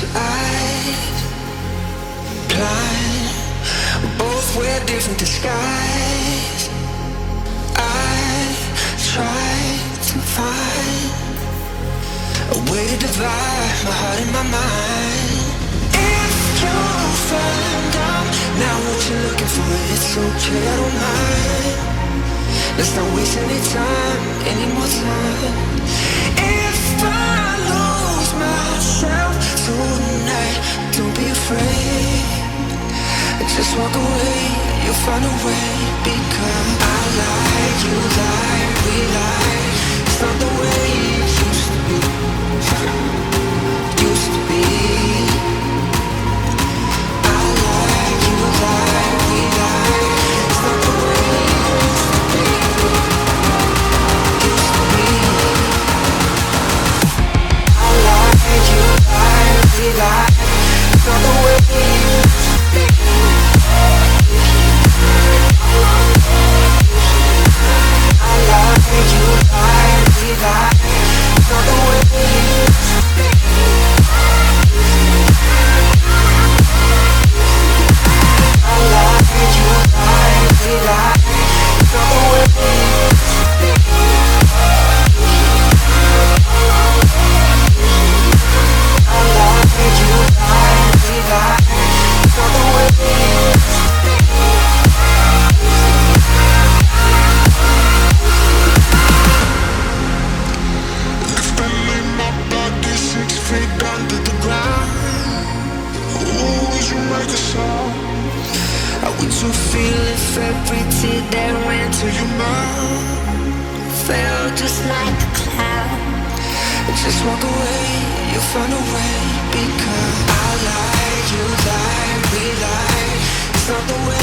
your eyes. Blind, both wear different disguise. I try to find a way to divide my heart and my mind. If you find out now what you're looking for, it's okay, I don't mind. Let's not waste any time, any more time. Just walk away, you'll find a way. Because I lie, you lie, we lie. the shore. I want to feel if every tear that ran to your mouth fell just like a cloud. Just walk away, you'll find a way because I like you like we like It's not the way.